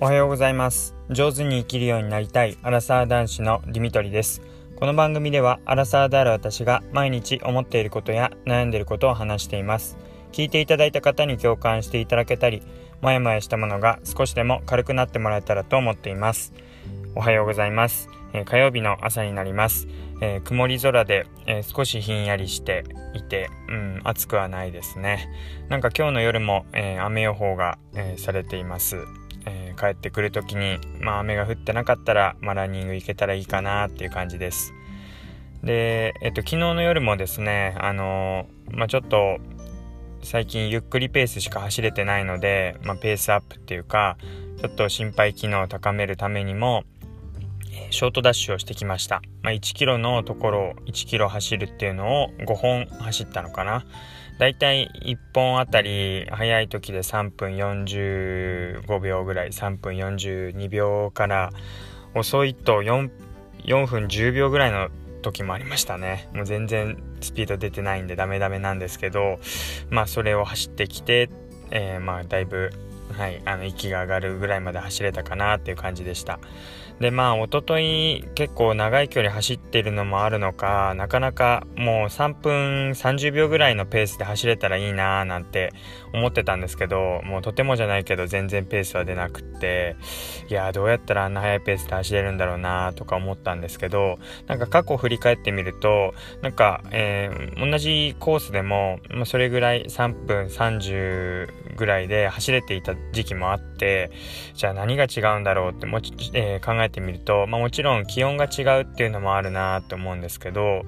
おはようございます。上手に生きるようになりたいアラサー男子のディミトリです。この番組ではアラサーである私が毎日思っていることや悩んでいることを話しています。聞いていただいた方に共感していただけたりもやもやしたものが少しでも軽くなってもらえたらと思っています。おはようございます、えー、火曜日の朝になります。えー、曇り空で、えー、少しひんやりしていて、うん、暑くはないですね。なんか今日の夜も、えー、雨予報が、えされています。え帰ってくる時に、まあ、雨が降ってなかったら、まあ、ランニング行けたらいいかなっていう感じです。で、えっと、昨日の夜もですね、あのまあ、ちょっと最近ゆっくりペースしか走れてないので、まあ、ペースアップっていうかちょっと心肺機能を高めるためにもショートダッシュをしてきました、まあ、1キロのところを1キロ走るっていうのを5本走ったのかな。だいたい1本あたり早い時で3分45秒ぐらい3分42秒から遅いと 4, 4分10秒ぐらいの時もありましたね。もう全然スピード出てないんでダメダメなんですけどまあそれを走ってきて、えー、まあだいぶはい、あの息が上がるぐらいまで走れたかなっていう感じでした。でまあ一昨日結構長い距離走ってるのもあるのかなかなかもう3分30秒ぐらいのペースで走れたらいいなーなんて思ってたんですけどもうとてもじゃないけど全然ペースは出なくっていやどうやったらあんな速いペースで走れるんだろうなとか思ったんですけどなんか過去振り返ってみるとなんか、えー、同じコースでも、まあ、それぐらい3分30ぐらいで走れていた時期もあってじゃあ何が違うんだろうっても、えー、考えてみると、まあ、もちろん気温が違うっていうのもあるなと思うんですけど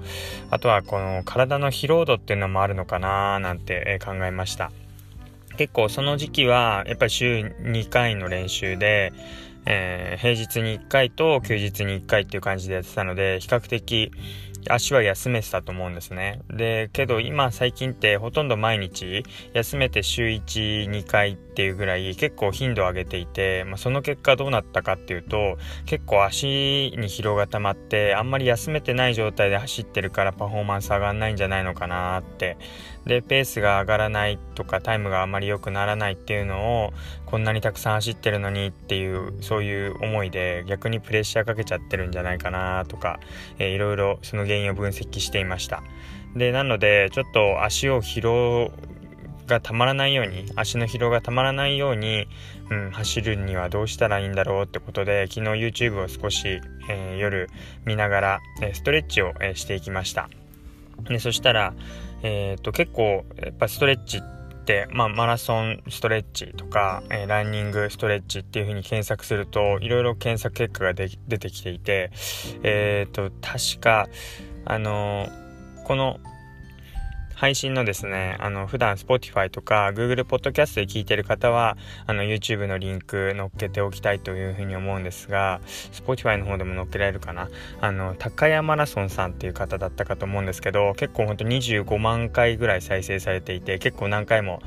あとはこの体の疲労度っていうのもあるのかななんて考えました。結構その時期はやっぱり週2回の練習でえー、平日に1回と休日に1回っていう感じでやってたので比較的足は休めてたと思うんですね。で、けど今最近ってほとんど毎日休めて週1、2回っていうぐらい結構頻度を上げていて、まあ、その結果どうなったかっていうと結構足に疲労が溜まってあんまり休めてない状態で走ってるからパフォーマンス上がんないんじゃないのかなって。で、ペースが上がらないとかタイムがあまり良くならないっていうのをこんなにたくさん走ってるのにっていうそういう思いで逆にプレッシャーかけちゃってるんじゃないかなとか、えー、いろいろその原因を分析していました。でなのでちょっと足を疲労がたまらないように足の疲労がたまらないように、うん、走るにはどうしたらいいんだろうってことで昨日 YouTube を少し、えー、夜見ながら、えストレッチを、えしていきました。でそしたら、えー、と結構やっぱストレッチって、まあ、マラソンストレッチとか、えー、ランニングストレッチっていう風に検索するといろいろ検索結果が出てきていてえっ、ー、と確かあの、この配信のですね、あの、普段 Spotify とか Google Podcast で聞いてる方は、あの、YouTube のリンク載っけておきたいというふうに思うんですが、Spotify の方でも載っけられるかな。あの、高山マラソンさんっていう方だったかと思うんですけど、結構ほんと25万回ぐらい再生されていて、結構何回も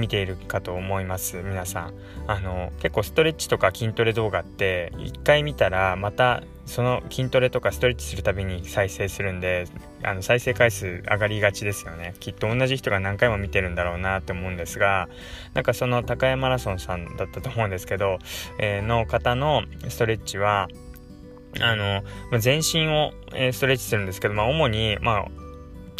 見ているかと思います皆さん。あの結構ストレッチとか筋トレ動画って1回見たらまたその筋トレとかストレッチするたびに再生するんであの再生回数上がりがちですよね。きっと同じ人が何回も見てるんだろうなって思うんですがなんかその高山マラソンさんだったと思うんですけど、えー、の方のストレッチはあの全身をストレッチするんですけど、まあ、主に、まあ、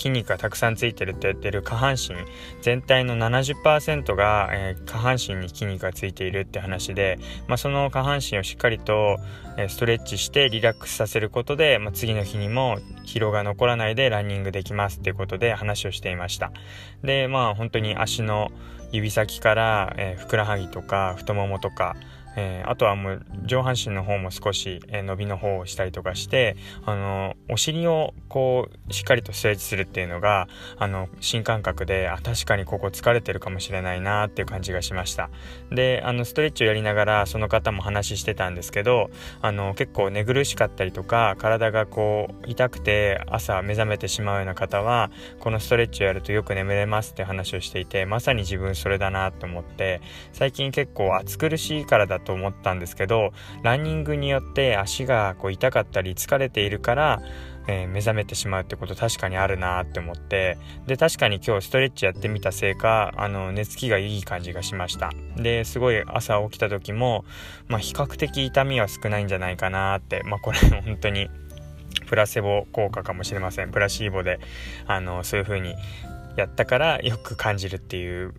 筋肉がたくさんついてるって言ってる下半身全体の70%が、えー、下半身に筋肉がついているって話で、まあ、その下半身をしっかりと、えー、ストレッチしてリラックスさせることで、まあ、次の日にも疲労が残らないでランニングできますっていうことで話をしていました。でまあ本当に足の指先から、えー、ふくらはぎとか太ももとかえー、あとはもう上半身の方も少し、えー、伸びの方をしたりとかして、あのお尻をこうしっかりとストレッチするっていうのがあの新感覚であ確かにここ疲れてるかもしれないなっていう感じがしました。であのストレッチをやりながらその方も話してたんですけどあの結構寝苦しかったりとか体がこう痛くて朝目覚めてしまうような方はこのストレッチをやるとよく眠れますって話をしていてまさに自分それだなと思って最近結構暑苦しいからだと思ったんですけどランニングによって足がこう痛かったり疲れているから、えー、目覚めてしまうってこと確かにあるなって思ってで確かに今日ストレッチやってみたせいかあの寝つきがいい感じがしました。ですごい朝起きた時も、まあ、比較的痛みは少ないんじゃないかなってまあこれ 本当にプラセボ効果かもしれません。プラシーボであのそういう風にやったからよく感じるっていう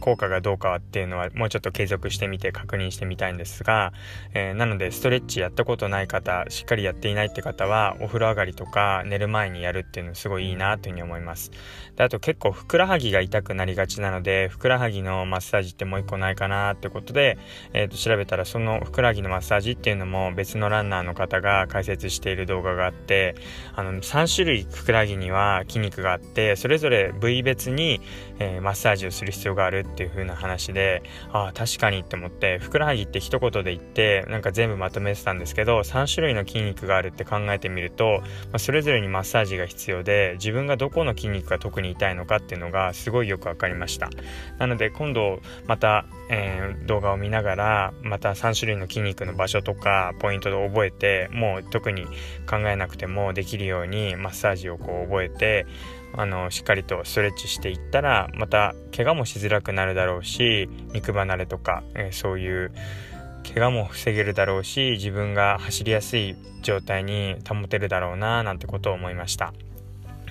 効果がどうかっていうのはもうちょっと継続してみて確認してみたいんですが、えー、なのでストレッチやったことない方しっかりやっていないって方はお風呂上がりとか寝る前にやるっていうのすごいいいなというふうに思います。であと結構ふくらはぎが痛くなりがちなのでふくらはぎのマッサージってもう一個ないかなってことで、えー、と調べたらそのふくらはぎのマッサージっていうのも別のランナーの方が解説している動画があってあの3種類ふくらはぎには筋肉があってそれぞれ部位別に、えー、マッサージをする必要があるるっていう風な話でああ確かにって思ってふくらはぎって一言で言ってなんか全部まとめてたんですけど3種類の筋肉があるって考えてみると、まあ、それぞれにマッサージが必要で自分がどこの筋肉が特に痛いのかっていうのがすごいよく分かりました。なので今度また、えー、動画を見ながらまた3種類の筋肉の場所とかポイントで覚えてもう特に考えなくてもできるようにマッサージをこう覚えてあのしっかりとストレッチしていったらまた怪我もしづらくなるだろうし肉離れとか、えー、そういう怪我も防げるだろうし自分が走りやすい状態に保てるだろうななんてことを思いました。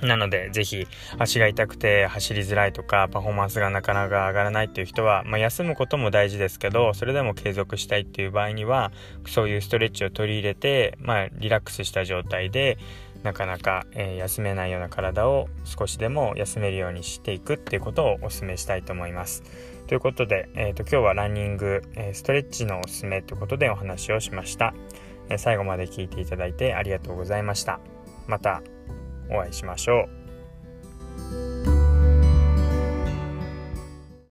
なのでぜひ足が痛くて走りづらいとかパフォーマンスがなかなか上がらないっていう人は、まあ、休むことも大事ですけどそれでも継続したいっていう場合にはそういうストレッチを取り入れて、まあ、リラックスした状態でなかなか、えー、休めないような体を少しでも休めるようにしていくっていうことをお勧めしたいと思います。ということで、えーと、今日はランニング、えー、ストレッチのおすすめということでお話をしました、えー、最後まで聞いていただいてありがとうございました。またお会いしましょう。